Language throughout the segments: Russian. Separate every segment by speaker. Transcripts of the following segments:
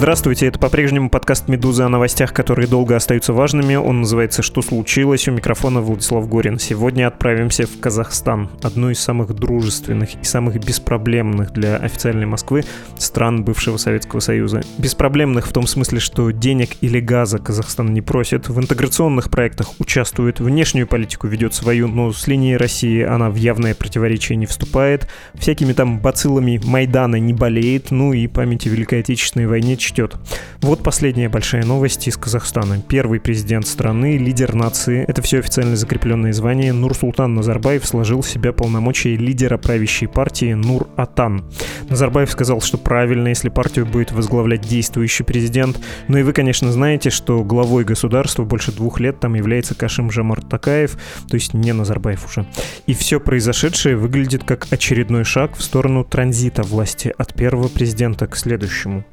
Speaker 1: Здравствуйте, это по-прежнему подкаст «Медуза» о новостях, которые долго остаются важными. Он называется «Что случилось?» У микрофона Владислав Горин. Сегодня отправимся в Казахстан, одну из самых дружественных и самых беспроблемных для официальной Москвы стран бывшего Советского Союза. Беспроблемных в том смысле, что денег или газа Казахстан не просит, в интеграционных проектах участвует, внешнюю политику ведет свою, но с линией России она в явное противоречие не вступает, всякими там бациллами Майдана не болеет, ну и памяти Великой Отечественной войне чтет. Вот последняя большая новость из Казахстана. Первый президент страны, лидер нации, это все официально закрепленное звание, Нурсултан Назарбаев сложил в себя полномочия лидера правящей партии Нур-Атан. Назарбаев сказал, что правильно, если партию будет возглавлять действующий президент. Ну и вы, конечно, знаете, что главой государства больше двух лет там является Кашим Жамар Такаев, то есть не Назарбаев уже. И все произошедшее выглядит как очередной шаг в сторону транзита власти от первого президента к следующему.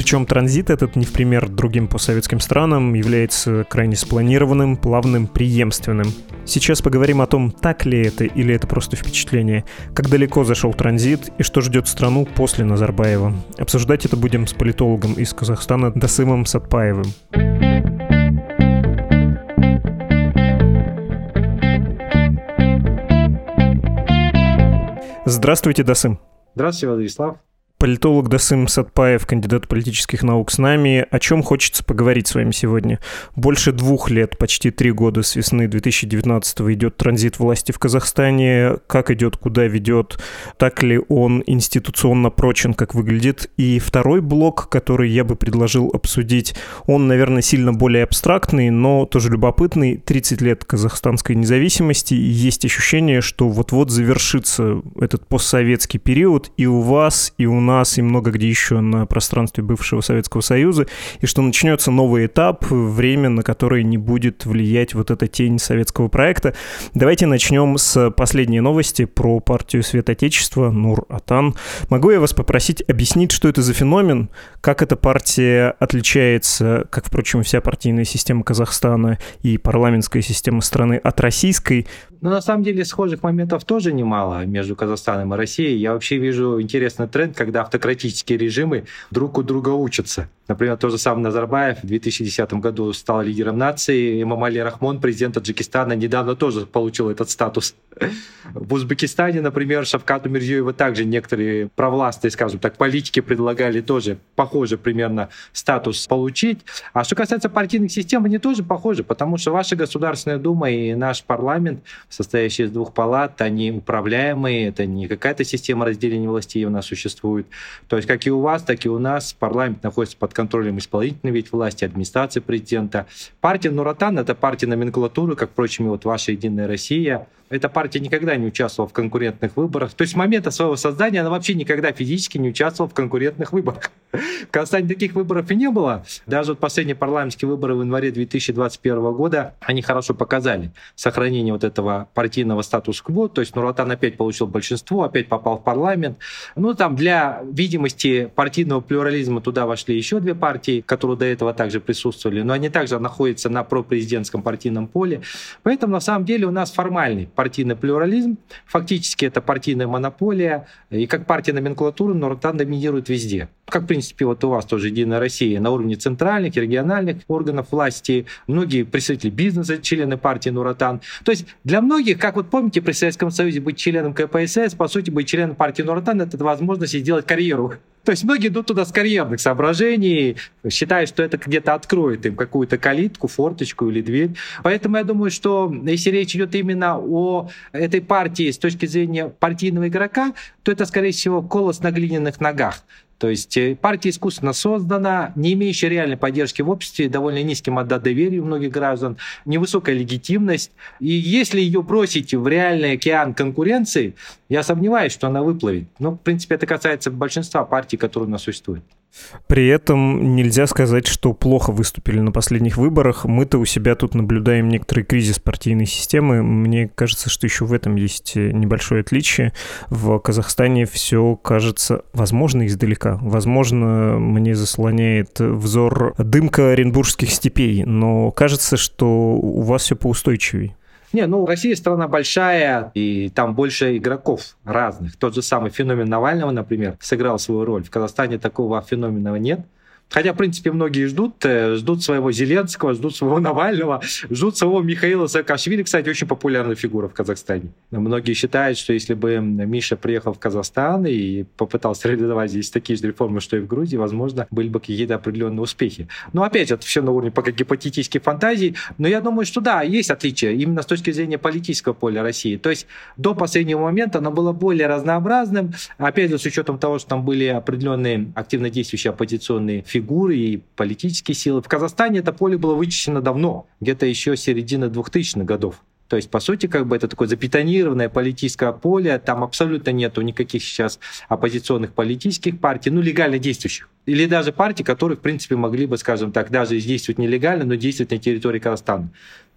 Speaker 1: Причем транзит этот, не в пример другим постсоветским странам, является крайне спланированным, плавным, преемственным. Сейчас поговорим о том, так ли это или это просто впечатление, как далеко зашел транзит и что ждет страну после Назарбаева. Обсуждать это будем с политологом из Казахстана Дасымом Сатпаевым. Здравствуйте, Дасым.
Speaker 2: Здравствуйте, Владислав.
Speaker 1: Политолог Дасым Сатпаев, кандидат политических наук с нами. О чем хочется поговорить с вами сегодня? Больше двух лет, почти три года с весны 2019 идет транзит власти в Казахстане. Как идет, куда ведет, так ли он институционно прочен, как выглядит. И второй блок, который я бы предложил обсудить, он, наверное, сильно более абстрактный, но тоже любопытный. 30 лет казахстанской независимости, и есть ощущение, что вот-вот завершится этот постсоветский период и у вас, и у нас нас и много где еще на пространстве бывшего Советского Союза, и что начнется новый этап, время, на которое не будет влиять вот эта тень советского проекта. Давайте начнем с последней новости про партию Свет Отечества, Нур-Атан. Могу я вас попросить объяснить, что это за феномен, как эта партия отличается, как, впрочем, вся партийная система Казахстана и парламентская система страны от российской,
Speaker 2: но на самом деле схожих моментов тоже немало между Казахстаном и Россией. Я вообще вижу интересный тренд, когда автократические режимы друг у друга учатся. Например, тот же самый Назарбаев в 2010 году стал лидером нации. Имамали Рахмон, президент Таджикистана, недавно тоже получил этот статус. В Узбекистане, например, Шавкату Мирзиёева также некоторые провластные, скажем так, политики предлагали тоже похоже примерно статус получить. А что касается партийных систем, они тоже похожи, потому что ваша Государственная Дума и наш парламент, состоящий из двух палат, они управляемые, это не какая-то система разделения властей у нас существует. То есть как и у вас, так и у нас парламент находится под контролем исполнительной ведь власти, администрации президента. Партия Нуратан — это партия номенклатуры, как, впрочем, и вот ваша «Единая Россия», эта партия никогда не участвовала в конкурентных выборах. То есть с момента своего создания она вообще никогда физически не участвовала в конкурентных выборах. В Казахстане таких выборов и не было. Даже вот последние парламентские выборы в январе 2021 года, они хорошо показали сохранение вот этого партийного статус-кво. То есть Нуротан опять получил большинство, опять попал в парламент. Ну, там для видимости партийного плюрализма туда вошли еще две партии, которые до этого также присутствовали, но они также находятся на пропрезидентском партийном поле. Поэтому на самом деле у нас формальный партийный плюрализм. Фактически это партийная монополия. И как партия номенклатуры Нуротан доминирует везде. Как, в принципе, вот у вас тоже Единая Россия на уровне центральных и региональных органов власти. Многие представители бизнеса, члены партии Нуротан. То есть для многих, как вот помните, при Советском Союзе быть членом КПСС, по сути, быть членом партии Нуротан, это возможность сделать карьеру то есть многие идут туда с карьерных соображений, считая, что это где-то откроет им какую-то калитку, форточку или дверь. Поэтому я думаю, что если речь идет именно о этой партии с точки зрения партийного игрока, то это, скорее всего, колос на глиняных ногах. То есть э, партия искусственно создана, не имеющая реальной поддержки в обществе, довольно низким отдат доверию многих граждан, невысокая легитимность. И если ее бросить в реальный океан конкуренции, я сомневаюсь, что она выплывет. Но, в принципе, это касается большинства партий, которые у нас существуют.
Speaker 1: При этом нельзя сказать, что плохо выступили на последних выборах. Мы-то у себя тут наблюдаем некоторый кризис партийной системы. Мне кажется, что еще в этом есть небольшое отличие. В Казахстане все кажется, возможно, издалека. Возможно, мне заслоняет взор дымка Оренбургских степей, но кажется, что у вас все поустойчивее.
Speaker 2: Не, ну Россия страна большая, и там больше игроков разных. Тот же самый феномен Навального, например, сыграл свою роль. В Казахстане такого феномена нет. Хотя, в принципе, многие ждут, э, ждут своего Зеленского, ждут своего Навального, ждут своего Михаила Саакашвили, кстати, очень популярная фигура в Казахстане. Многие считают, что если бы Миша приехал в Казахстан и попытался реализовать здесь такие же реформы, что и в Грузии, возможно, были бы какие-то определенные успехи. Но опять это все на уровне пока гипотетических фантазий, но я думаю, что да, есть отличия именно с точки зрения политического поля России. То есть до последнего момента оно было более разнообразным, опять же, с учетом того, что там были определенные активно действующие оппозиционные фигуры, фигуры и политические силы. В Казахстане это поле было вычищено давно, где-то еще середины 2000-х годов. То есть, по сути, как бы это такое запетонированное политическое поле, там абсолютно нету никаких сейчас оппозиционных политических партий, ну, легально действующих. Или даже партий, которые, в принципе, могли бы, скажем так, даже действовать нелегально, но действовать на территории Казахстана.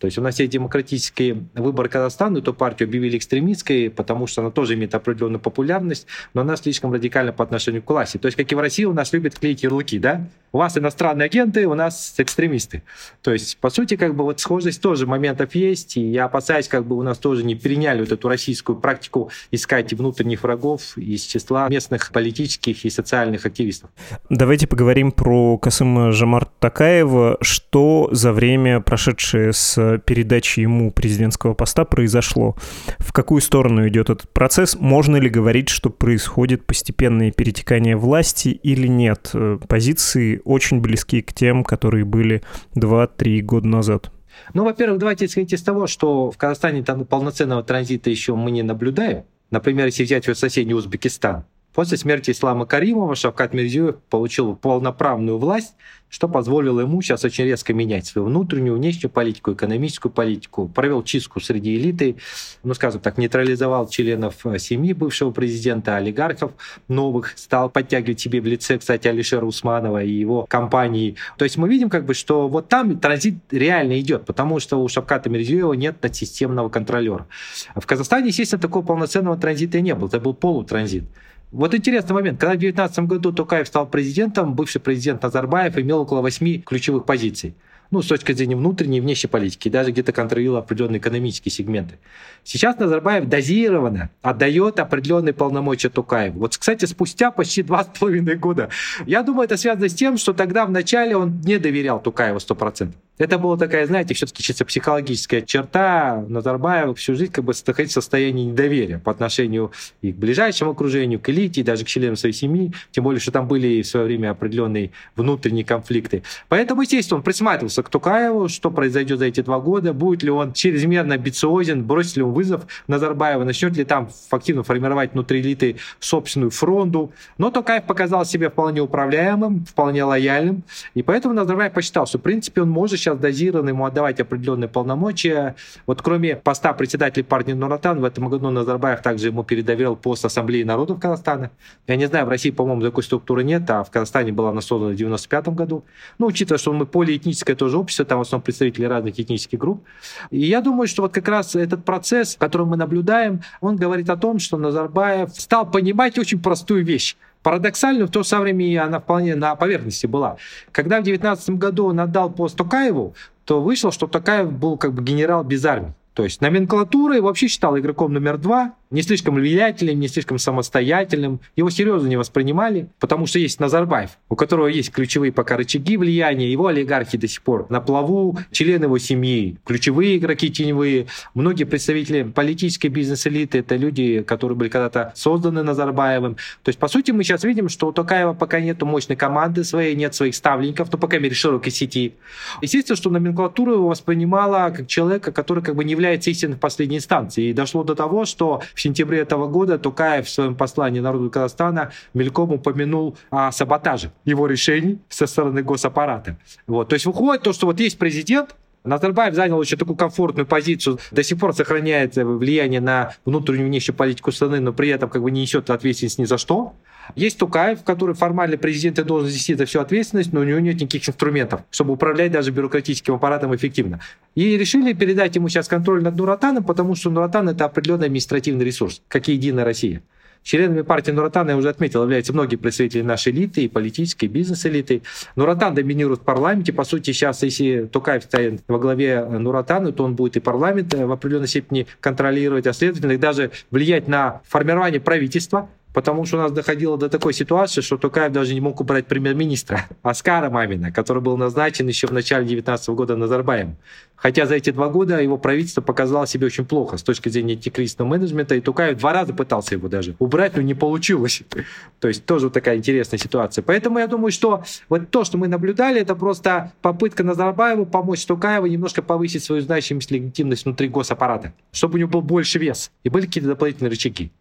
Speaker 2: То есть у нас есть демократический выбор Казахстана, эту партию объявили экстремистской, потому что она тоже имеет определенную популярность, но она слишком радикальна по отношению к власти. То есть, как и в России, у нас любят клеить ярлыки, да? У вас иностранные агенты, у нас экстремисты. То есть, по сути, как бы вот схожесть тоже моментов есть, и я опасаюсь, как бы у нас тоже не переняли вот эту российскую практику искать внутренних врагов из числа местных политических и социальных активистов.
Speaker 1: Давайте поговорим про Касыма Жамар Такаева. Что за время, прошедшее с передачи ему президентского поста, произошло? В какую сторону идет этот процесс? Можно ли говорить, что происходит постепенное перетекание власти или нет? Э, позиции очень близки к тем, которые были 2-3 года назад.
Speaker 2: Ну, во-первых, давайте исходить из того, что в Казахстане там полноценного транзита еще мы не наблюдаем. Например, если взять вот соседний Узбекистан, После смерти Ислама Каримова Шавкат Мирзиёев получил полноправную власть, что позволило ему сейчас очень резко менять свою внутреннюю, внешнюю политику, экономическую политику, провел чистку среди элиты, ну, скажем так, нейтрализовал членов э, семьи бывшего президента, олигархов новых, стал подтягивать себе в лице, кстати, Алишера Усманова и его компании. То есть мы видим, как бы, что вот там транзит реально идет, потому что у Шавката Мирзиёева нет системного контролера. В Казахстане, естественно, такого полноценного транзита не было, это был полутранзит. Вот интересный момент. Когда в 2019 году Токаев стал президентом, бывший президент Назарбаев имел около восьми ключевых позиций ну, с точки зрения внутренней и внешней политики, даже где-то контролировал определенные экономические сегменты. Сейчас Назарбаев дозированно отдает определенные полномочия Тукаеву. Вот, кстати, спустя почти два с половиной года. Я думаю, это связано с тем, что тогда вначале он не доверял Тукаеву 100%. Это была такая, знаете, все-таки чисто психологическая черта Назарбаева всю жизнь как бы находиться в состоянии недоверия по отношению и к ближайшему окружению, к элите, и даже к членам своей семьи, тем более, что там были в свое время определенные внутренние конфликты. Поэтому, естественно, он присматривался к Тукаеву, что произойдет за эти два года, будет ли он чрезмерно амбициозен, бросит ли он вызов Назарбаева, начнет ли там активно формировать внутри элиты собственную фронту. Но Тукаев показал себя вполне управляемым, вполне лояльным, и поэтому Назарбаев посчитал, что, в принципе, он может сейчас дозированно ему отдавать определенные полномочия. Вот кроме поста председателя партии Нуратан, в этом году Назарбаев также ему передоверил пост Ассамблеи народов Казахстана. Я не знаю, в России, по-моему, такой структуры нет, а в Казахстане была она создана в 95 году. Ну, учитывая, что мы полиэтническое тоже общество, там в основном представители разных этнических групп. И я думаю, что вот как раз этот процесс, который мы наблюдаем, он говорит о том, что Назарбаев стал понимать очень простую вещь Парадоксально, в то самое время она вполне на поверхности была. Когда в 2019 году он отдал пост Токаеву, то вышло, что Токаев был как бы генерал без армии. То есть номенклатурой вообще считал игроком номер два, не слишком влиятельным, не слишком самостоятельным. Его серьезно не воспринимали, потому что есть Назарбаев, у которого есть ключевые пока рычаги влияния, его олигархи до сих пор на плаву, члены его семьи, ключевые игроки теневые. Многие представители политической бизнес-элиты — это люди, которые были когда-то созданы Назарбаевым. То есть, по сути, мы сейчас видим, что у Токаева пока нет мощной команды своей, нет своих ставленников, ну, по крайней мере, широкой сети. Естественно, что номенклатура его воспринимала как человека, который как бы не является истинной в последней инстанции. И дошло до того, что в сентябре этого года Тукаев в своем послании народу Казахстана мельком упомянул о саботаже его решений со стороны госаппарата. Вот. То есть выходит то, что вот есть президент, Назарбаев занял очень такую комфортную позицию, до сих пор сохраняет влияние на внутреннюю и внешнюю политику страны, но при этом как бы не несет ответственность ни за что. Есть Тукаев, который формально президент и должен нести за всю ответственность, но у него нет никаких инструментов, чтобы управлять даже бюрократическим аппаратом эффективно. И решили передать ему сейчас контроль над Нуратаном, потому что Нуратан – это определенный административный ресурс, как и Единая Россия. Членами партии Нуратана, я уже отметил, являются многие представители нашей элиты, и политической, и бизнес-элиты. Нуратан доминирует в парламенте. По сути, сейчас, если Тукаев стоит во главе Нуратана, то он будет и парламент в определенной степени контролировать, а следовательно, и даже влиять на формирование правительства, Потому что у нас доходило до такой ситуации, что Тукаев даже не мог убрать премьер-министра Аскара Мамина, который был назначен еще в начале 2019 года Назарбаем. Хотя за эти два года его правительство показало себя очень плохо с точки зрения антикризисного менеджмента, и Тукаев два раза пытался его даже убрать, но не получилось. То есть тоже такая интересная ситуация. Поэтому я думаю, что вот то, что мы наблюдали, это просто попытка Назарбаеву помочь Тукаеву немножко повысить свою значимость, легитимность внутри госаппарата, чтобы у него был больше вес и были какие-то дополнительные рычаги.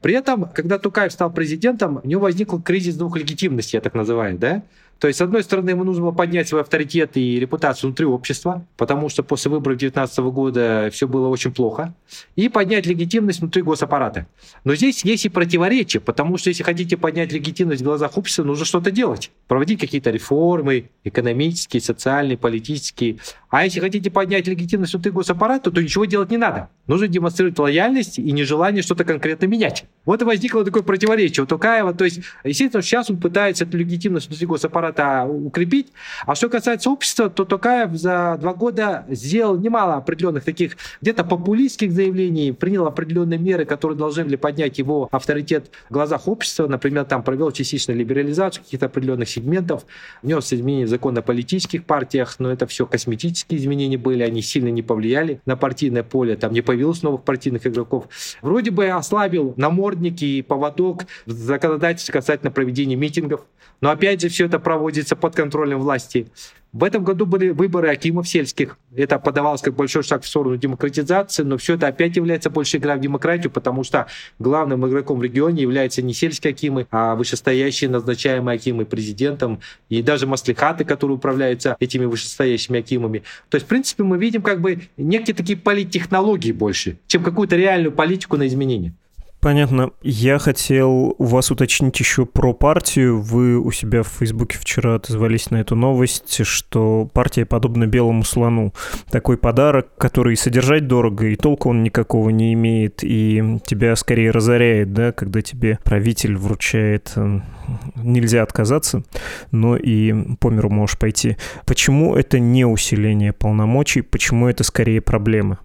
Speaker 2: При этом, когда Тукаев стал президентом, у него возник кризис двух легитимностей, я так называю, да? То есть, с одной стороны, ему нужно было поднять свой авторитет и репутацию внутри общества, потому что после выборов 2019 года все было очень плохо, и поднять легитимность внутри госаппарата. Но здесь есть и противоречие, потому что если хотите поднять легитимность в глазах общества, нужно что-то делать, проводить какие-то реформы, экономические, социальные, политические. А если хотите поднять легитимность внутри госаппарата, то ничего делать не надо. Нужно демонстрировать лояльность и нежелание что-то конкретно менять. Вот и возникло такое противоречие у Тукаева. То есть, естественно, сейчас он пытается эту легитимность внутри госаппарата укрепить. А что касается общества, то Тукаев за два года сделал немало определенных таких где-то популистских заявлений, принял определенные меры, которые должны были поднять его авторитет в глазах общества. Например, там провел частичную либерализацию каких-то определенных сегментов, внес изменения в закон о политических партиях, но это все косметические изменения были, они сильно не повлияли на партийное поле, там не появилось новых партийных игроков. Вроде бы ослабил намордники и поводок в законодательстве касательно проведения митингов, но опять же все это проводится под контролем власти. В этом году были выборы акимов сельских. Это подавалось как большой шаг в сторону демократизации, но все это опять является больше игра в демократию, потому что главным игроком в регионе являются не сельские акимы, а вышестоящие назначаемые акимы президентом и даже маслихаты, которые управляются этими вышестоящими акимами. То есть, в принципе, мы видим как бы некие такие политтехнологии больше, чем какую-то реальную политику на изменение.
Speaker 1: Понятно. Я хотел у вас уточнить еще про партию. Вы у себя в Фейсбуке вчера отозвались на эту новость, что партия подобна белому слону. Такой подарок, который содержать дорого, и толка он никакого не имеет, и тебя скорее разоряет, да, когда тебе правитель вручает э, нельзя отказаться, но и по миру можешь пойти. Почему это не усиление полномочий, почему это скорее проблема?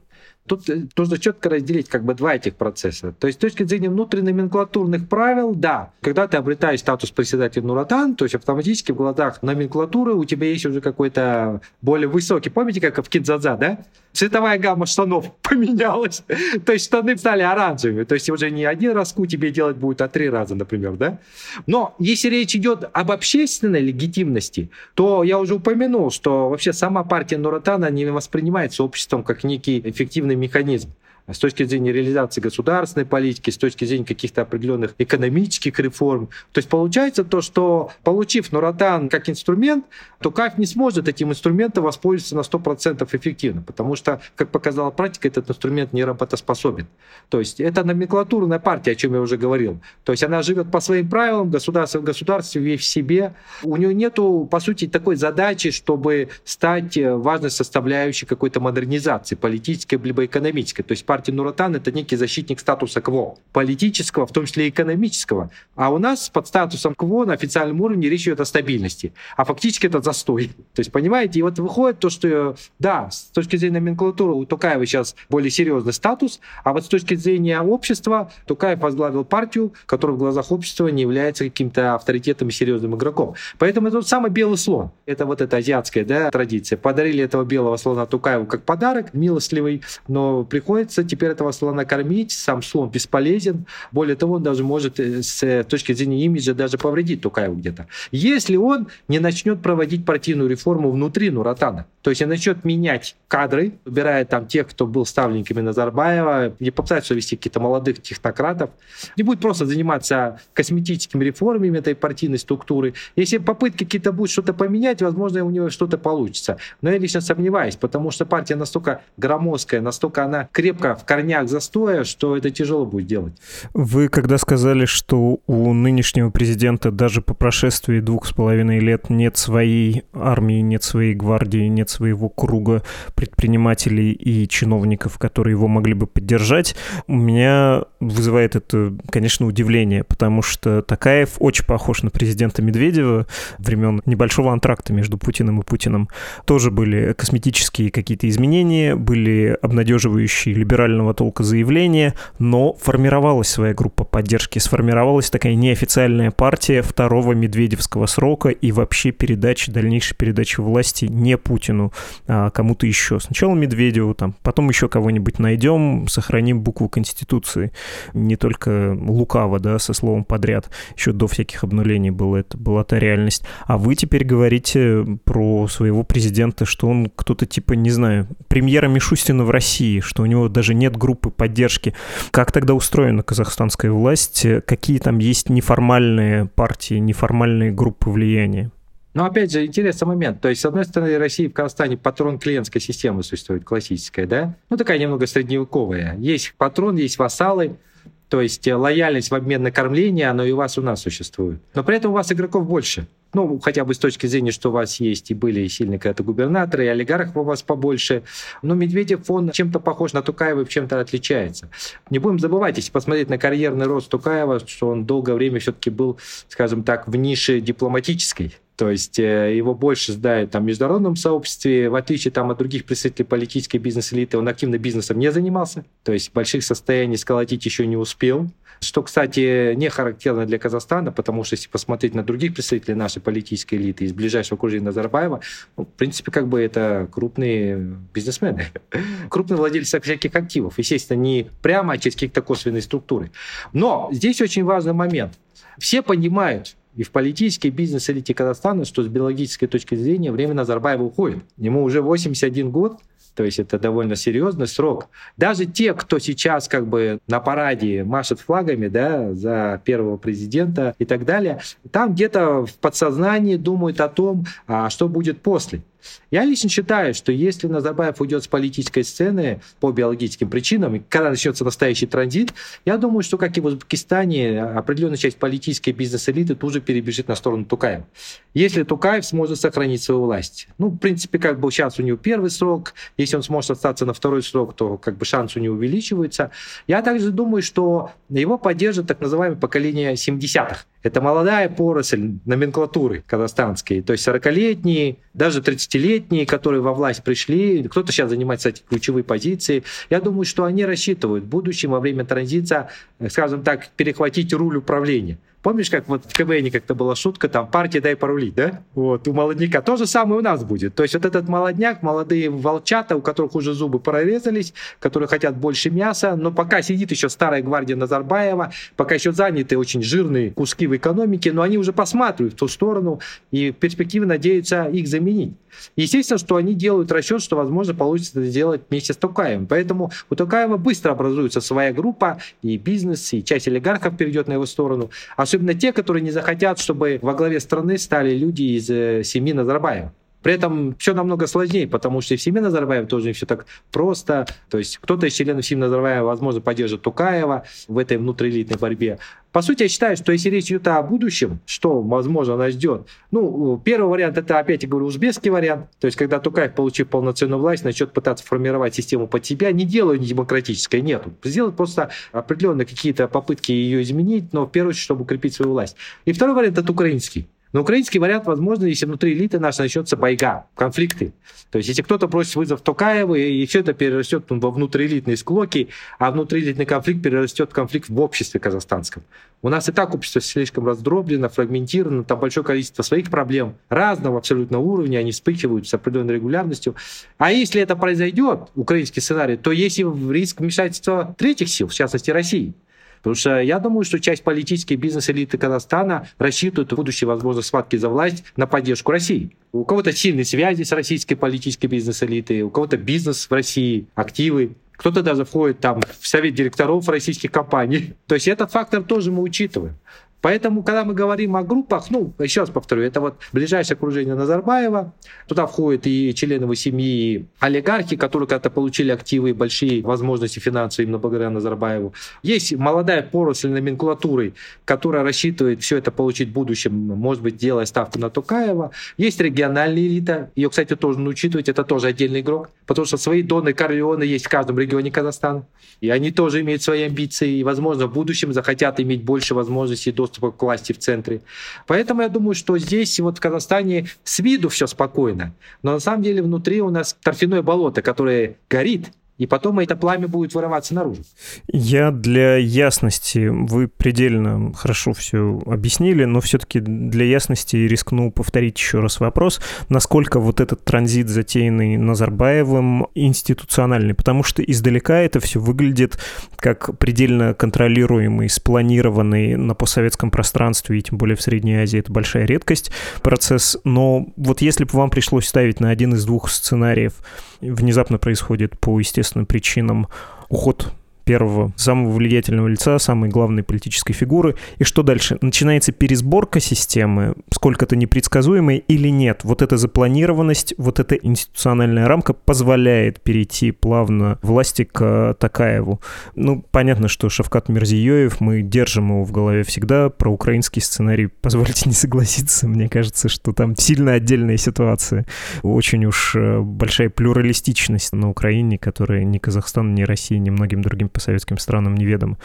Speaker 2: Тут э, нужно четко разделить как бы два этих процесса. То есть с точки зрения внутренних правил, да, когда ты обретаешь статус председателя Нуратан, то есть автоматически в глазах номенклатуры у тебя есть уже какой-то более высокий. Помните, как в Кидзадза, да? цветовая гамма штанов поменялась. То есть штаны стали оранжевыми. То есть уже не один раску тебе делать будет, а три раза, например, да? Но если речь идет об общественной легитимности, то я уже упомянул, что вообще сама партия Нуратана не воспринимается обществом как некий эффективный механизм с точки зрения реализации государственной политики, с точки зрения каких-то определенных экономических реформ. То есть получается то, что получив Нуратан как инструмент, то КАФ не сможет этим инструментом воспользоваться на 100% эффективно, потому что, как показала практика, этот инструмент не работоспособен. То есть это номенклатурная партия, о чем я уже говорил. То есть она живет по своим правилам, государство в государстве, в себе. У нее нету, по сути, такой задачи, чтобы стать важной составляющей какой-то модернизации политической либо экономической. То есть партии Нуратан это некий защитник статуса КВО, политического, в том числе экономического. А у нас под статусом КВО на официальном уровне речь идет о стабильности. А фактически это застой. То есть, понимаете, и вот выходит то, что, да, с точки зрения номенклатуры у Тукаева сейчас более серьезный статус, а вот с точки зрения общества Тукаев возглавил партию, которая в глазах общества не является каким-то авторитетом и серьезным игроком. Поэтому это тот самый белый слон. Это вот эта азиатская да, традиция. Подарили этого белого слона Тукаеву как подарок, милостливый, но приходится теперь этого слона кормить, сам слон бесполезен. Более того, он даже может э, с э, точки зрения имиджа даже повредить Тукаеву где-то. Если он не начнет проводить партийную реформу внутри Нуратана, то есть он начнет менять кадры, убирая там тех, кто был ставленниками Назарбаева, не попытается вести каких-то молодых технократов, не будет просто заниматься косметическими реформами этой партийной структуры. Если попытки какие-то будут что-то поменять, возможно, у него что-то получится. Но я лично сомневаюсь, потому что партия настолько громоздкая, настолько она крепко в корнях застоя, что это тяжело будет делать.
Speaker 1: Вы когда сказали, что у нынешнего президента даже по прошествии двух с половиной лет нет своей армии, нет своей гвардии, нет своего круга предпринимателей и чиновников, которые его могли бы поддержать, у меня вызывает это, конечно, удивление, потому что Такаев очень похож на президента Медведева времен небольшого антракта между Путиным и Путиным. Тоже были косметические какие-то изменения, были обнадеживающие либерального толка заявления, но формировалась своя группа поддержки, сформировалась такая неофициальная партия второго медведевского срока и вообще передачи, дальнейшей передачи власти не Путину, а кому-то еще. Сначала Медведеву, там, потом еще кого-нибудь найдем, сохраним букву Конституции. Не только лукаво, да, со словом подряд. Еще до всяких обнулений было это, была та реальность. А вы теперь говорите про своего президента, что он кто-то типа, не знаю, премьера Мишустина в России, что у него даже нет группы поддержки. Как тогда устроена казахстанская власть? Какие там есть неформальные партии, неформальные группы влияния?
Speaker 2: Но опять же, интересный момент. То есть, с одной стороны, Россия в Казахстане патрон клиентской системы существует, классическая, да? Ну, такая немного средневековая. Есть патрон, есть вассалы, то есть э, лояльность в обмен на кормление, оно и у вас, у нас существует. Но при этом у вас игроков больше. Ну, хотя бы с точки зрения, что у вас есть и были сильные когда-то губернаторы, и олигархов у вас побольше. Но Медведев, он чем-то похож на Тукаева и чем-то отличается. Не будем забывать, если посмотреть на карьерный рост Тукаева, что он долгое время все-таки был, скажем так, в нише дипломатической. То есть э, его больше знают там, в международном сообществе, в отличие там, от других представителей политической бизнес-элиты, он активно бизнесом не занимался, то есть больших состояний сколотить еще не успел. Что, кстати, не характерно для Казахстана, потому что если посмотреть на других представителей нашей политической элиты из ближайшего окружения Назарбаева, ну, в принципе, как бы это крупные бизнесмены, крупные владельцы всяких активов. Естественно, не прямо, а через какие-то косвенные структуры. Но здесь очень важный момент. Все понимают, и в политический бизнес элите Казахстана, что с биологической точки зрения время Назарбаева уходит. Ему уже 81 год, то есть это довольно серьезный срок. Даже те, кто сейчас как бы на параде машет флагами да, за первого президента и так далее, там где-то в подсознании думают о том, а что будет после. Я лично считаю, что если Назарбаев уйдет с политической сцены по биологическим причинам, и когда начнется настоящий транзит, я думаю, что, как и в Узбекистане, определенная часть политической бизнес-элиты тут же перебежит на сторону Тукаева. Если Тукаев сможет сохранить свою власть. Ну, в принципе, как бы сейчас у него первый срок, если он сможет остаться на второй срок, то как бы шанс у него увеличивается. Я также думаю, что его поддержит так называемое поколение 70-х. Это молодая поросль номенклатуры казахстанской, то есть 40-летние, даже 30-летние, которые во власть пришли, кто-то сейчас занимает, кстати, ключевые позиции. Я думаю, что они рассчитывают в будущем во время транзита, скажем так, перехватить руль управления. Помнишь, как вот в КВН как-то была шутка, там, партия дай порулить, да? Вот, у молодняка. То же самое у нас будет. То есть вот этот молодняк, молодые волчата, у которых уже зубы прорезались, которые хотят больше мяса, но пока сидит еще старая гвардия Назарбаева, пока еще заняты очень жирные куски в экономике, но они уже посматривают в ту сторону и в перспективе надеются их заменить. Естественно, что они делают расчет, что, возможно, получится это сделать вместе с Токаевым. Поэтому у Токаева быстро образуется своя группа, и бизнес, и часть олигархов перейдет на его сторону. Особенно те, которые не захотят, чтобы во главе страны стали люди из э, семьи Назарбаева. При этом все намного сложнее, потому что и в семье Назарбаева тоже не все так просто. То есть кто-то из членов семьи Назарбаева, возможно, поддержит Тукаева в этой внутриэлитной борьбе. По сути, я считаю, что если речь идет о будущем, что, возможно, нас ждет, ну, первый вариант, это, опять я говорю, узбекский вариант, то есть, когда Тукаев, получив полноценную власть, начнет пытаться формировать систему под себя, не делая демократической, нет. Сделать просто определенные какие-то попытки ее изменить, но в первую очередь, чтобы укрепить свою власть. И второй вариант, это украинский. Но украинский вариант возможно, если внутри элиты нашей начнется байга, конфликты. То есть, если кто-то бросит вызов Токаеву, и все это перерастет во внутриэлитные склоки, а внутриэлитный конфликт перерастет в конфликт в обществе казахстанском. У нас и так общество слишком раздроблено, фрагментировано, там большое количество своих проблем разного абсолютно уровня, они вспыхивают с определенной регулярностью. А если это произойдет, украинский сценарий, то есть риск вмешательства третьих сил, в частности России. Потому что я думаю, что часть политической бизнес-элиты Казахстана рассчитывает в будущей возможной схватки за власть на поддержку России. У кого-то сильные связи с российской политической бизнес-элитой, у кого-то бизнес в России, активы. Кто-то даже входит там в совет директоров российских компаний. То есть этот фактор тоже мы учитываем. Поэтому, когда мы говорим о группах, ну, еще раз повторю, это вот ближайшее окружение Назарбаева, туда входят и члены его семьи, и олигархи, которые когда-то получили активы и большие возможности финансовые именно благодаря Назарбаеву. Есть молодая поросль номенклатуры, которая рассчитывает все это получить в будущем, может быть, делая ставку на Тукаева. Есть региональная элита, ее, кстати, тоже нужно учитывать, это тоже отдельный игрок, потому что свои доны Корлеоны есть в каждом регионе Казахстана, и они тоже имеют свои амбиции, и, возможно, в будущем захотят иметь больше возможностей доступа к власти в центре. Поэтому я думаю, что здесь вот в Казахстане с виду все спокойно, но на самом деле внутри у нас торфяное болото, которое горит, и потом это пламя будет вырываться наружу.
Speaker 1: Я для ясности, вы предельно хорошо все объяснили, но все-таки для ясности рискну повторить еще раз вопрос, насколько вот этот транзит, затеянный Назарбаевым, институциональный, потому что издалека это все выглядит как предельно контролируемый, спланированный на постсоветском пространстве, и тем более в Средней Азии это большая редкость процесс, но вот если бы вам пришлось ставить на один из двух сценариев, внезапно происходит по естественным причинам уход первого самого влиятельного лица, самой главной политической фигуры. И что дальше? Начинается пересборка системы, сколько-то непредсказуемой или нет? Вот эта запланированность, вот эта институциональная рамка позволяет перейти плавно власти к Такаеву. Ну, понятно, что Шавкат Мирзиёев, мы держим его в голове всегда. Про украинский сценарий позвольте не согласиться. Мне кажется, что там сильно отдельная ситуация. Очень уж э, большая плюралистичность на Украине, которая ни Казахстан, ни Россия, ни многим другим по советским странам неведомо.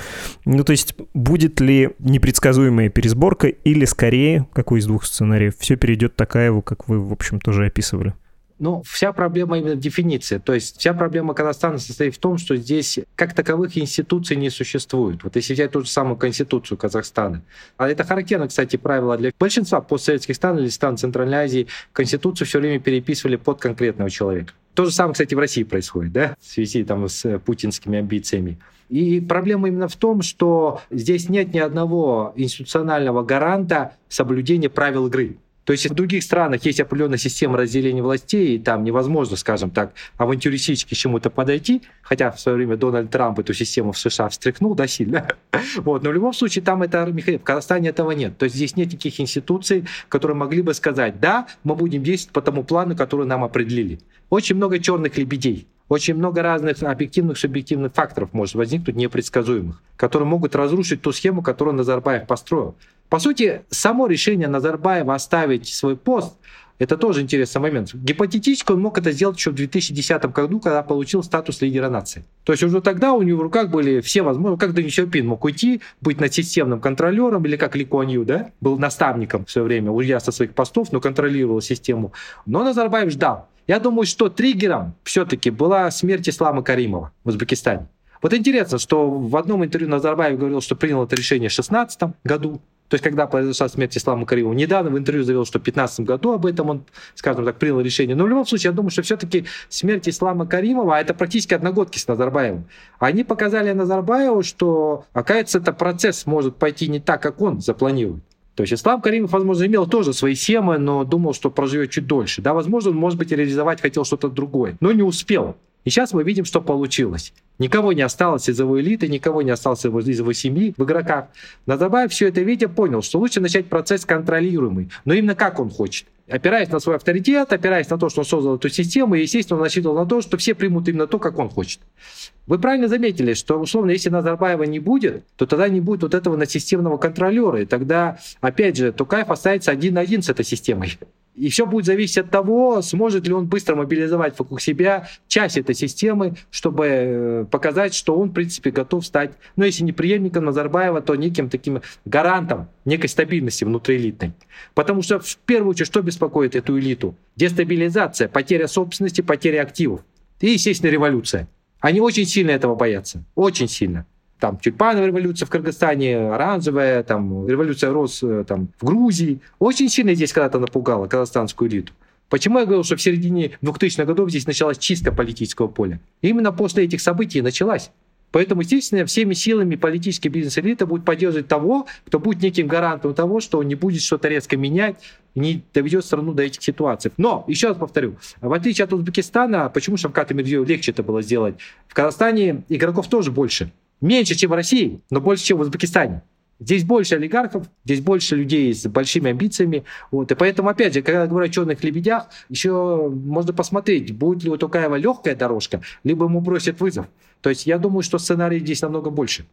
Speaker 1: Ну, то есть, будет ли непредсказуемая пересборка или, скорее, какой из двух сценариев, все перейдет Такаеву, как вы, в общем, тоже описывали?
Speaker 2: Ну, вся проблема именно дефиниции. То есть вся проблема Казахстана состоит в том, что здесь как таковых институций не существует. Вот если взять ту же самую Конституцию Казахстана. А это характерно, кстати, правило для большинства постсоветских стран или стран Центральной Азии. Конституцию все время переписывали под конкретного человека. То же самое, кстати, в России происходит, да, в связи там, с путинскими амбициями. И проблема именно в том, что здесь нет ни одного институционального гаранта соблюдения правил игры. То есть в других странах есть определенная система разделения властей, и там невозможно, скажем так, авантюристически чему-то подойти, хотя в свое время Дональд Трамп эту систему в США встряхнул, да, сильно. Вот. Но в любом случае там это механизм. В Казахстане этого нет. То есть здесь нет никаких институций, которые могли бы сказать, да, мы будем действовать по тому плану, который нам определили. Очень много черных лебедей. Очень много разных объективных, субъективных факторов может возникнуть непредсказуемых, которые могут разрушить ту схему, которую Назарбаев построил. По сути, само решение Назарбаева оставить свой пост это тоже интересный момент. Гипотетически он мог это сделать еще в 2010 году, когда получил статус лидера нации. То есть уже тогда у него в руках были все возможности. Как Дэн Сяопин мог уйти, быть над системным контролером, или как Ли Куан да, был наставником в свое время, уйдя со своих постов, но контролировал систему. Но Назарбаев ждал. Я думаю, что триггером все-таки была смерть Ислама Каримова в Узбекистане. Вот интересно, что в одном интервью Назарбаев говорил, что принял это решение в 2016 году, то есть, когда произошла смерть Ислама Каримова, недавно в интервью заявил, что в 2015 году об этом он, скажем так, принял решение. Но в любом случае, я думаю, что все-таки смерть Ислама Каримова, а это практически одногодки с Назарбаевым, они показали Назарбаеву, что, оказывается, этот процесс может пойти не так, как он запланирует. То есть Ислам Каримов, возможно, имел тоже свои семы, но думал, что проживет чуть дольше. Да, возможно, он, может быть, реализовать хотел что-то другое, но не успел. И сейчас мы видим, что получилось. Никого не осталось из его элиты, никого не осталось из его семьи в игроках. Назарбаев все это видя понял, что лучше начать процесс контролируемый, но именно как он хочет. Опираясь на свой авторитет, опираясь на то, что он создал эту систему, и, естественно, он рассчитывал на то, что все примут именно то, как он хочет. Вы правильно заметили, что, условно, если Назарбаева не будет, то тогда не будет вот этого надсистемного контролера, и тогда, опять же, Тукаев останется один на один с этой системой. И все будет зависеть от того, сможет ли он быстро мобилизовать вокруг себя часть этой системы, чтобы э, показать, что он, в принципе, готов стать, ну, если не преемником Назарбаева, то неким таким гарантом некой стабильности внутриэлитной. Потому что, в первую очередь, что беспокоит эту элиту? Дестабилизация, потеря собственности, потеря активов. И, естественно, революция. Они очень сильно этого боятся. Очень сильно там тюльпановая революция в Кыргызстане, оранжевая, там революция роз э, там, в Грузии. Очень сильно здесь когда-то напугала казахстанскую элиту. Почему я говорил, что в середине 2000-х годов здесь началась чистка политического поля? Именно после этих событий началась. Поэтому, естественно, всеми силами политический бизнес-элита будет поддерживать того, кто будет неким гарантом того, что он не будет что-то резко менять, не доведет страну до этих ситуаций. Но, еще раз повторю, в отличие от Узбекистана, почему Шавкат Мирзиёв легче это было сделать? В Казахстане игроков тоже больше. Меньше, чем в России, но больше, чем в Узбекистане. Здесь больше олигархов, здесь больше людей с большими амбициями. Вот. И поэтому, опять же, когда говорю о черных лебедях, еще можно посмотреть, будет ли у Тукаева легкая дорожка, либо ему бросят вызов. То есть я думаю, что сценарий здесь намного больше.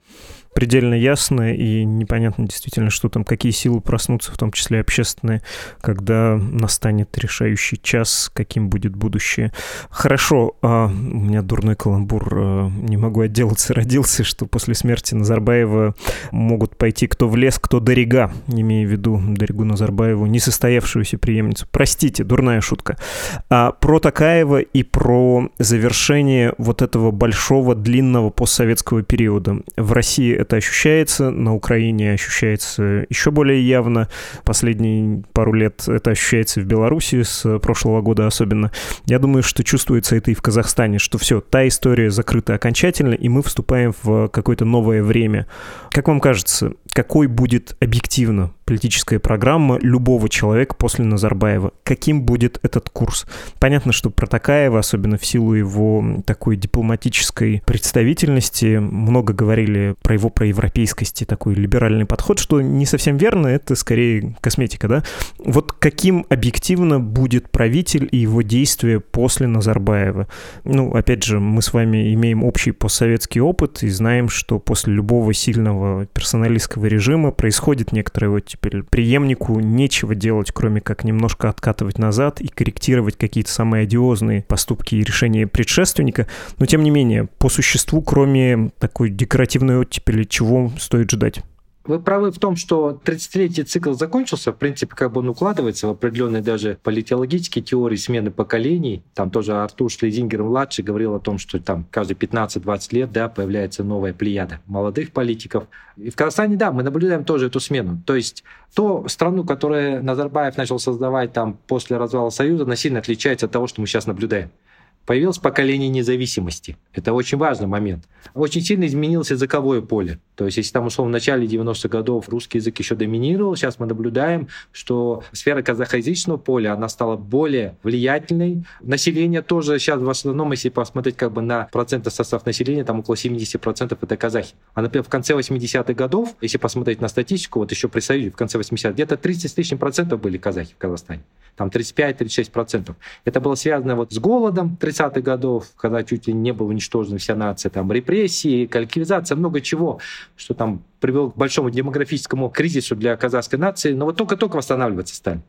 Speaker 1: Предельно ясно и непонятно действительно, что там, какие силы проснутся, в том числе общественные, когда настанет решающий час, каким будет будущее. Хорошо, а, у меня дурной каламбур, а, не могу отделаться, родился, что после смерти Назарбаева могут пойти кто в лес, кто до рега, имея в виду Даригу Назарбаеву, несостоявшуюся преемницу. Простите, дурная шутка. А про Такаева и про завершение вот этого большого длинного постсоветского периода. В России это ощущается, на Украине ощущается еще более явно. Последние пару лет это ощущается в Беларуси с прошлого года особенно. Я думаю, что чувствуется это и в Казахстане, что все, та история закрыта окончательно, и мы вступаем в какое-то новое время. Как вам кажется, какой будет объективно политическая программа любого человека после Назарбаева? Каким будет этот курс? Понятно, что про Такаева, особенно в силу его такой дипломатической представительности, много говорили про его проевропейскости, такой либеральный подход, что не совсем верно, это скорее косметика, да? Вот каким объективно будет правитель и его действия после Назарбаева? Ну, опять же, мы с вами имеем общий постсоветский опыт и знаем, что после любого сильного персоналистского режима происходит некоторое вот теперь преемнику нечего делать, кроме как немножко откатывать назад и корректировать какие-то самые одиозные поступки и решения предшественника. Но тем не менее, по существу, кроме такой декоративной оттепели, чего стоит ждать?
Speaker 2: Вы правы в том, что 30-летний цикл закончился, в принципе, как бы он укладывается в определенные даже политологические теории смены поколений. Там тоже Артур Шлезингер-младший говорил о том, что там каждые 15-20 лет да, появляется новая плеяда молодых политиков. И в Казахстане, да, мы наблюдаем тоже эту смену. То есть то страну, которую Назарбаев начал создавать там после развала Союза, она сильно отличается от того, что мы сейчас наблюдаем. Появилось поколение независимости. Это очень важный момент. Очень сильно изменилось языковое поле. То есть, если там, условно, в начале 90-х годов русский язык еще доминировал, сейчас мы наблюдаем, что сфера казахоязычного поля, она стала более влиятельной. Население тоже сейчас в основном, если посмотреть как бы на процентный состав населения, там около 70% это казахи. А, например, в конце 80-х годов, если посмотреть на статистику, вот еще при Союзе в конце 80-х, где-то 30 с лишним процентов были казахи в Казахстане. Там 35-36 процентов. Это было связано вот с голодом 30-х годов, когда чуть ли не была уничтожена вся нация, там репрессии, коллективизация, много чего, что там привело к большому демографическому кризису для казахской нации, но вот только-только восстанавливаться стали.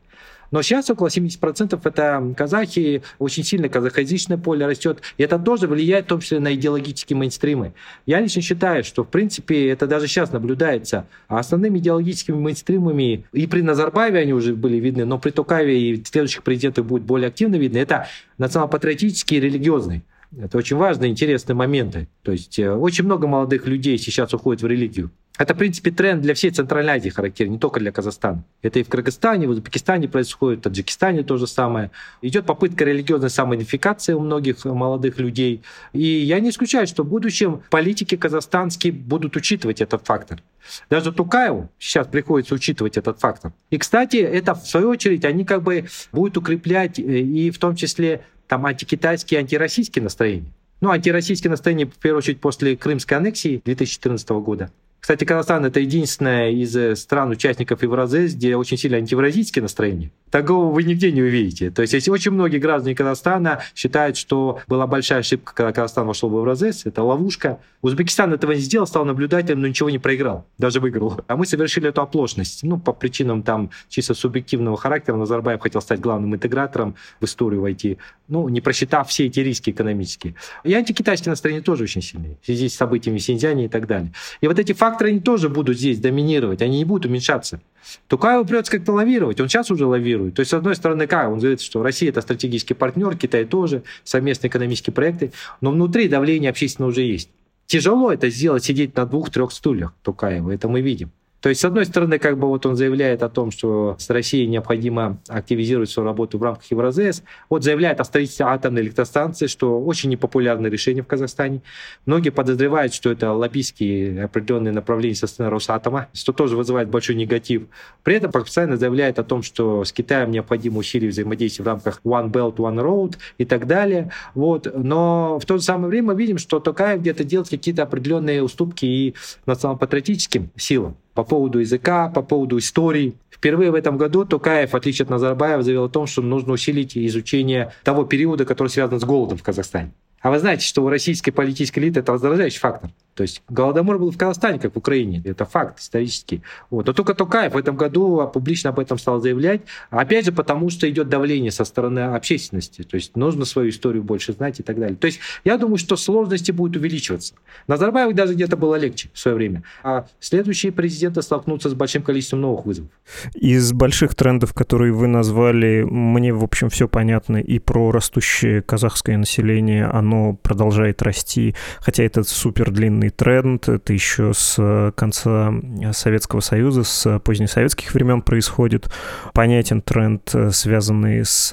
Speaker 2: Но сейчас около 70% это казахи, очень сильно казахоязычное поле растет, и это тоже влияет в том числе на идеологические мейнстримы. Я лично считаю, что в принципе это даже сейчас наблюдается. А основными идеологическими мейнстримами, и при Назарбаеве они уже были видны, но при Токаеве и следующих президентах будет более активно видно, это национал-патриотические и религиозные. Это очень важные, интересные моменты. То есть э, очень много молодых людей сейчас уходит в религию. Это, в принципе, тренд для всей Центральной Азии характерен, не только для Казахстана. Это и в Кыргызстане, в Узбекистане происходит, в Таджикистане то же самое. Идет попытка религиозной самоидентификации у многих молодых людей. И я не исключаю, что в будущем политики казахстанские будут учитывать этот фактор. Даже Тукаеву сейчас приходится учитывать этот фактор. И, кстати, это, в свою очередь, они как бы будут укреплять э, и в том числе там антикитайские, антироссийские настроения. Ну, антироссийские настроения, в первую очередь, после крымской аннексии 2014 года. Кстати, Казахстан это единственная из э, стран-участников Евразес, где очень сильно антиевразийские настроения. Такого вы нигде не увидите. То есть, если очень многие граждане Казахстана считают, что была большая ошибка, когда Казахстан вошел в Евразес, это ловушка. Узбекистан этого не сделал, стал наблюдателем, но ничего не проиграл, даже выиграл. А мы совершили эту оплошность. Ну, по причинам там чисто субъективного характера. Назарбаев хотел стать главным интегратором в историю войти, ну, не просчитав все эти риски экономические. И антикитайские настроения тоже очень сильные в связи с событиями в Синьцзяне и так далее. И вот эти факторы они тоже будут здесь доминировать, они не будут уменьшаться. Тукаеву придется как-то лавировать, он сейчас уже лавирует. То есть, с одной стороны, как? Он говорит, что Россия это стратегический партнер, Китай тоже, совместные экономические проекты, но внутри давление общественное уже есть. Тяжело это сделать, сидеть на двух-трех стульях Тукаева, это мы видим. То есть, с одной стороны, как бы вот он заявляет о том, что с Россией необходимо активизировать свою работу в рамках Евразес. Вот заявляет о строительстве атомной электростанции, что очень непопулярное решение в Казахстане. Многие подозревают, что это лоббистские определенные направления со стороны Росатома, что тоже вызывает большой негатив. При этом постоянно заявляет о том, что с Китаем необходимо усилить взаимодействие в рамках One Belt, One Road и так далее. Вот. Но в то же самое время мы видим, что Токаев где-то делает какие-то определенные уступки и национал-патриотическим силам. По поводу языка, по поводу истории. Впервые в этом году Токаев, в отличие от Назарбаева, заявил о том, что нужно усилить изучение того периода, который связан с голодом в Казахстане. А вы знаете, что у российской политической элиты это раздражающий фактор. То есть Голодомор был в Казахстане, как в Украине. Это факт исторический. Вот. Но только Токаев в этом году публично об этом стал заявлять. Опять же, потому что идет давление со стороны общественности. То есть нужно свою историю больше знать и так далее. То есть я думаю, что сложности будут увеличиваться. Назарбаеву даже где-то было легче в свое время. А следующие президенты столкнутся с большим количеством новых вызовов.
Speaker 1: Из больших трендов, которые вы назвали, мне, в общем, все понятно. И про растущее казахское население, оно продолжает расти. Хотя это супер длинный модный тренд. Это еще с конца Советского Союза, с позднесоветских времен происходит. Понятен тренд, связанный с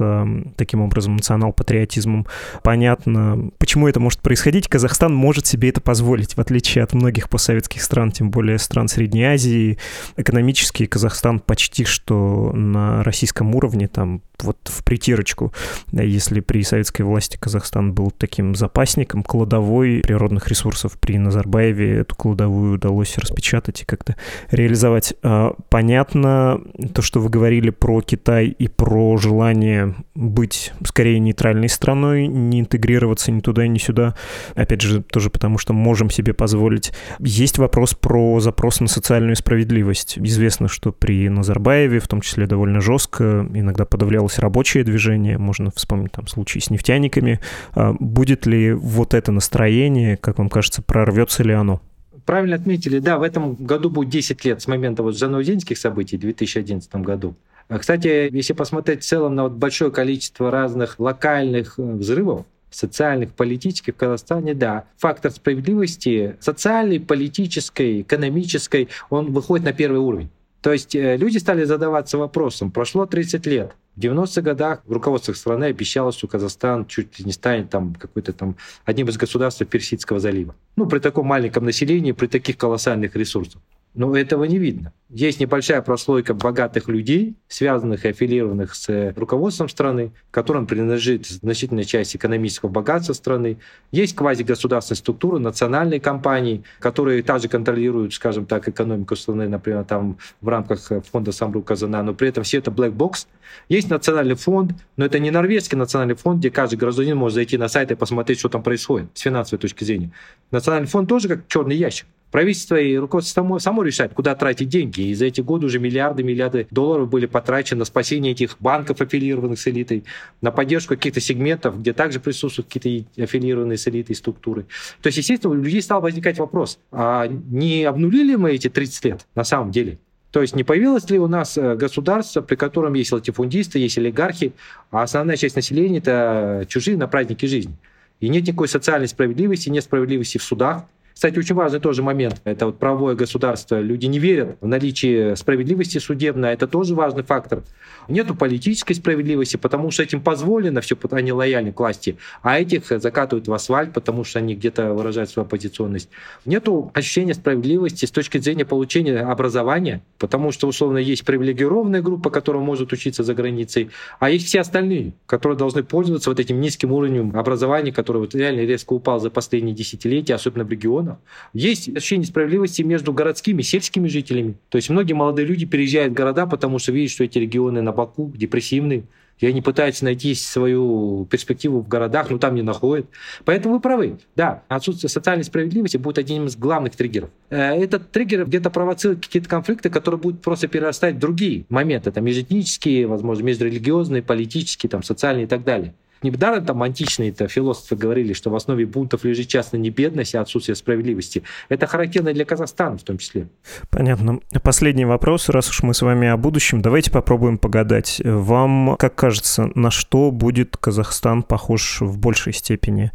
Speaker 1: таким образом национал-патриотизмом. Понятно, почему это может происходить. Казахстан может себе это позволить, в отличие от многих постсоветских стран, тем более стран Средней Азии. Экономически Казахстан почти что на российском уровне, там вот в притирочку. Если при советской власти Казахстан был таким запасником, кладовой природных ресурсов при Назарбаеве эту кладовую удалось распечатать и как-то реализовать. А, понятно то, что вы говорили про Китай и про желание быть скорее нейтральной страной, не интегрироваться ни туда, ни сюда. Опять же, тоже потому, что можем себе позволить. Есть вопрос про запрос на социальную справедливость. Известно, что при Назарбаеве, в том числе довольно жестко, иногда подавлял делалось рабочее движение, можно вспомнить там случаи с нефтяниками. А будет ли вот это настроение, как вам кажется, прорвется ли оно?
Speaker 2: Правильно отметили, да, в этом году будет 10 лет с момента вот жануздинских событий в 2011 году. А, кстати, если посмотреть в целом на вот большое количество разных локальных э, взрывов, социальных, политических в Казахстане, да, фактор справедливости социальной, политической, экономической, он выходит на первый уровень. То есть э, люди стали задаваться вопросом, прошло 30 лет, в 90-х годах в руководстве страны обещалось, что Казахстан чуть ли не станет там какой-то там одним из государств Персидского залива. Ну, при таком маленьком населении, при таких колоссальных ресурсах. Но этого не видно. Есть небольшая прослойка богатых людей, связанных и аффилированных с руководством страны, которым принадлежит значительная часть экономического богатства страны. Есть квазигосударственные структуры, национальные компании, которые также контролируют, скажем так, экономику страны, например, там в рамках фонда Самру Казана, но при этом все это black box. Есть национальный фонд, но это не норвежский национальный фонд, где каждый гражданин может зайти на сайт и посмотреть, что там происходит с финансовой точки зрения. Национальный фонд тоже как черный ящик. Правительство и руководство само, само решает, куда тратить деньги. И за эти годы уже миллиарды, миллиарды долларов были потрачены на спасение этих банков, аффилированных с элитой, на поддержку каких-то сегментов, где также присутствуют какие-то аффилированные с элитой структуры. То есть, естественно, у людей стал возникать вопрос, а не обнулили мы эти 30 лет на самом деле? То есть не появилось ли у нас э, государство, при котором есть латифундисты, есть олигархи, а основная часть населения – это чужие на праздники жизни. И нет никакой социальной справедливости, нет справедливости в судах, кстати, очень важный тоже момент. Это вот правовое государство. Люди не верят в наличие справедливости судебной. Это тоже важный фактор. Нету политической справедливости, потому что этим позволено, все, они лояльны к власти, а этих закатывают в асфальт, потому что они где-то выражают свою оппозиционность. Нету ощущения справедливости с точки зрения получения образования, потому что, условно, есть привилегированная группа, которая может учиться за границей, а есть все остальные, которые должны пользоваться вот этим низким уровнем образования, который вот реально резко упал за последние десятилетия, особенно в регионах. Есть ощущение справедливости между городскими и сельскими жителями. То есть многие молодые люди переезжают в города, потому что видят, что эти регионы на боку, депрессивные, и они пытаются найти свою перспективу в городах, но там не находят. Поэтому вы правы. Да, отсутствие социальной справедливости будет одним из главных триггеров. Э, этот триггер где-то провоцирует какие-то конфликты, которые будут просто перерастать в другие моменты, там, межэтнические, возможно, межрелигиозные, политические, там, социальные и так далее. Недаром там античные -то философы говорили, что в основе бунтов лежит частная не бедность, а отсутствие справедливости. Это характерно для Казахстана в том числе.
Speaker 1: Понятно. Последний вопрос, раз уж мы с вами о будущем, давайте попробуем погадать. Вам, как кажется, на что будет Казахстан похож в большей степени?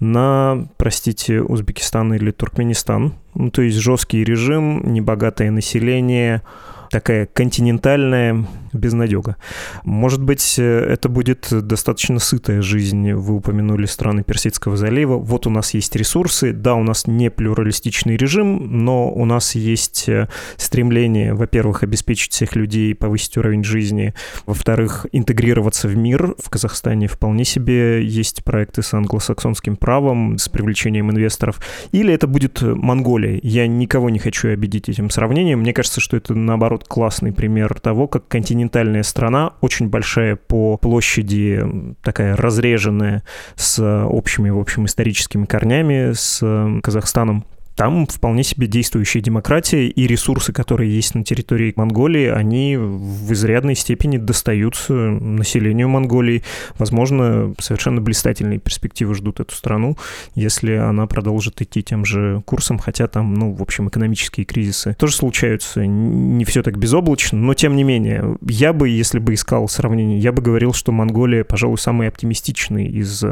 Speaker 1: На, простите, Узбекистан или Туркменистан? Ну, то есть жесткий режим, небогатое население, такая континентальная безнадега. Может быть, это будет достаточно сытая жизнь. Вы упомянули страны Персидского залива. Вот у нас есть ресурсы. Да, у нас не плюралистичный режим, но у нас есть стремление, во-первых, обеспечить всех людей, повысить уровень жизни, во-вторых, интегрироваться в мир. В Казахстане вполне себе есть проекты с англосаксонским правом, с привлечением инвесторов. Или это будет Монголия. Я никого не хочу обидеть этим сравнением. Мне кажется, что это, наоборот, классный пример того, как континентальная страна, очень большая по площади, такая разреженная, с общими, в общем, историческими корнями, с Казахстаном, там вполне себе действующая демократия, и ресурсы, которые есть на территории Монголии, они в изрядной степени достаются населению Монголии. Возможно, совершенно блистательные перспективы ждут эту страну, если она продолжит идти тем же курсом, хотя там, ну, в общем, экономические кризисы тоже случаются, не все так безоблачно, но тем не менее, я бы, если бы искал сравнение, я бы говорил, что Монголия, пожалуй, самый оптимистичный из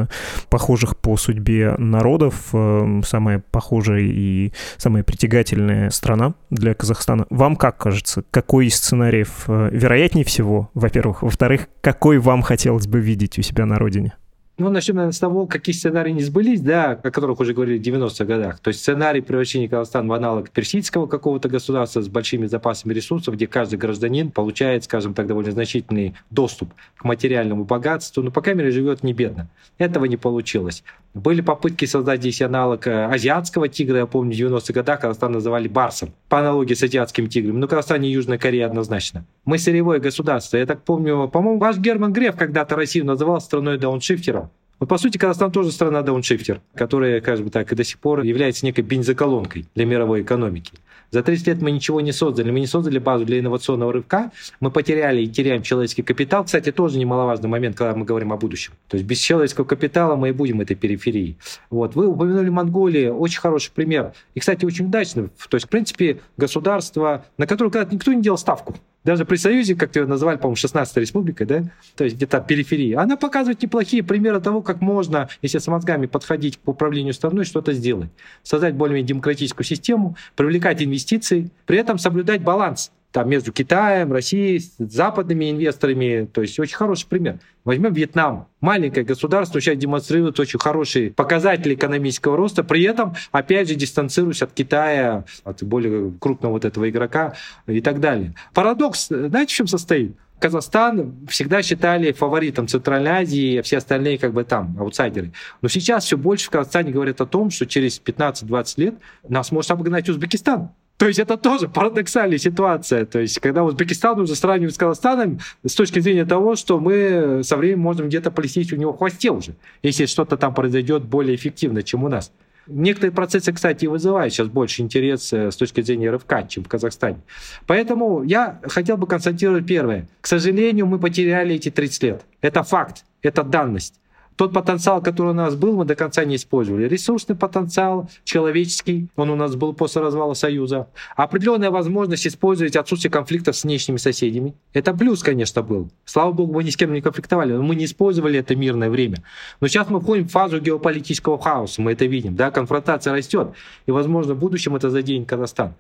Speaker 1: похожих по судьбе народов, э, самая похожая и самая притягательная страна для Казахстана. Вам как кажется, какой из сценариев э, вероятнее всего, во-первых? Во-вторых, какой вам хотелось бы видеть у себя на родине?
Speaker 2: Ну, начнем, наверное, с того, какие сценарии не сбылись, да, о которых уже говорили в 90-х годах. То есть сценарий превращения Казахстана в аналог персидского какого-то государства с большими запасами ресурсов, где каждый гражданин получает, скажем так, довольно значительный доступ к материальному богатству, но, по крайней мере, живет не бедно. Этого не получилось. Были попытки создать здесь аналог э, азиатского тигра, я помню, в 90-х годах Казахстан называли барсом, по аналогии с азиатским тигром. Но Казахстан не Южная Корея однозначно. Мы сырьевое государство. Я так помню, по-моему, ваш Герман Греф когда-то Россию называл страной дауншифтером. Вот, по сути, Казахстан тоже страна дауншифтер, которая, как бы так, и до сих пор является некой бензоколонкой для мировой экономики. За 30 лет мы ничего не создали. Мы не создали базу для инновационного рывка. Мы потеряли и теряем человеческий капитал. Кстати, тоже немаловажный момент, когда мы говорим о будущем. То есть без человеческого капитала мы и будем этой периферии. Вот. Вы упомянули Монголию. Очень хороший пример. И, кстати, очень удачный. То есть, в принципе, государство, на которое когда-то никто не делал ставку. Даже при Союзе, как ее назвали, по-моему, 16-я республика, да, то есть где-то периферия, она показывает неплохие примеры того, как можно, если с мозгами подходить к управлению страной, что-то сделать. Создать более-менее демократическую систему, привлекать инвестиции, при этом соблюдать баланс там, между Китаем, Россией, западными инвесторами. То есть очень хороший пример. Возьмем Вьетнам. Маленькое государство сейчас демонстрирует очень хорошие показатели экономического роста, при этом, опять же, дистанцируясь от Китая, от более крупного вот этого игрока и так далее. Парадокс, знаете, в чем состоит? Казахстан всегда считали фаворитом Центральной Азии, а все остальные как бы там, аутсайдеры. Но сейчас все больше в Казахстане говорят о том, что через 15-20 лет нас может обогнать Узбекистан. То есть это тоже парадоксальная ситуация. То есть когда Узбекистан нужно сравнивать с Казахстаном с точки зрения того, что мы со временем можем где-то полететь у него в хвосте уже, если что-то там произойдет более эффективно, чем у нас. Некоторые процессы, кстати, вызывают сейчас больше интерес с точки зрения рывка, чем в Казахстане. Поэтому я хотел бы констатировать первое. К сожалению, мы потеряли эти 30 лет. Это факт, это данность. Тот потенциал, который у нас был, мы до конца не использовали. Ресурсный потенциал, человеческий, он у нас был после развала Союза. Определенная возможность использовать отсутствие конфликтов с внешними соседями. Это плюс, конечно, был. Слава богу, мы ни с кем не конфликтовали, но мы не использовали это мирное время. Но сейчас мы входим в фазу геополитического хаоса, мы это видим. Да? Конфронтация растет, и, возможно, в будущем это заденет Казахстан.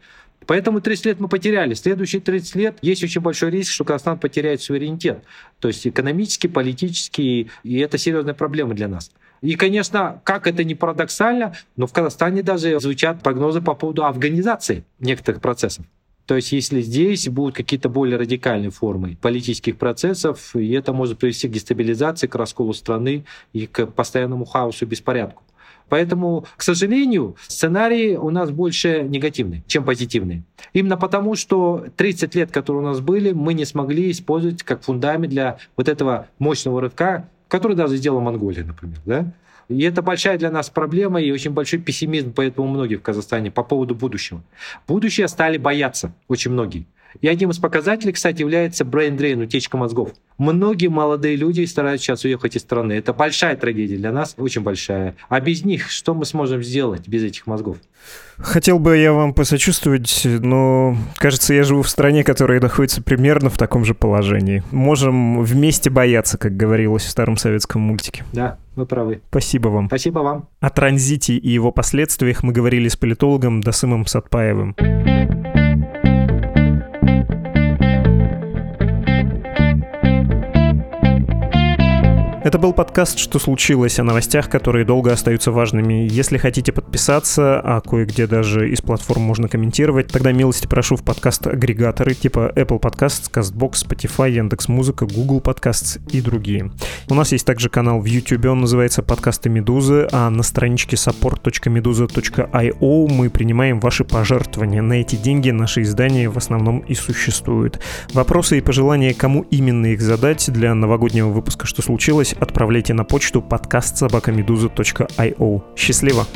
Speaker 2: Поэтому 30 лет мы потеряли. Следующие 30 лет есть очень большой риск, что Казахстан потеряет суверенитет. То есть экономический, политический, и это серьезная проблема для нас. И, конечно, как это не парадоксально, но в Казахстане даже звучат прогнозы по поводу афганизации некоторых процессов. То есть если здесь будут какие-то более радикальные формы политических процессов, и это может привести к дестабилизации, к расколу страны и к постоянному хаосу и беспорядку. Поэтому, к сожалению, сценарии у нас больше негативные, чем позитивные. Именно потому, что 30 лет, которые у нас были, мы не смогли использовать как фундамент для вот этого мощного рывка, который даже сделала Монголия, например. Да? И это большая для нас проблема и очень большой пессимизм, поэтому многие в Казахстане по поводу будущего. Будущее стали бояться очень многие. И одним из показателей, кстати, является brain drain, утечка мозгов. Многие молодые люди стараются сейчас уехать из страны. Это большая трагедия для нас, очень большая. А без них что мы сможем сделать, без этих мозгов?
Speaker 1: Хотел бы я вам посочувствовать, но, кажется, я живу в стране, которая находится примерно в таком же положении. Можем вместе бояться, как говорилось в старом советском мультике.
Speaker 2: Да, вы правы.
Speaker 1: Спасибо вам.
Speaker 2: Спасибо вам.
Speaker 1: О транзите и его последствиях мы говорили с политологом Досымом Сатпаевым. Thank you. Это был подкаст «Что случилось?» о новостях, которые долго остаются важными. Если хотите подписаться, а кое-где даже из платформ можно комментировать, тогда милости прошу в подкаст-агрегаторы типа Apple Podcasts, CastBox, Spotify, Яндекс.Музыка, Google Podcasts и другие. У нас есть также канал в YouTube, он называется «Подкасты Медузы», а на страничке support.meduza.io мы принимаем ваши пожертвования. На эти деньги наши издания в основном и существуют. Вопросы и пожелания, кому именно их задать для новогоднего выпуска «Что случилось?» Отправляйте на почту подкаст собакамедуза.io. Счастливо!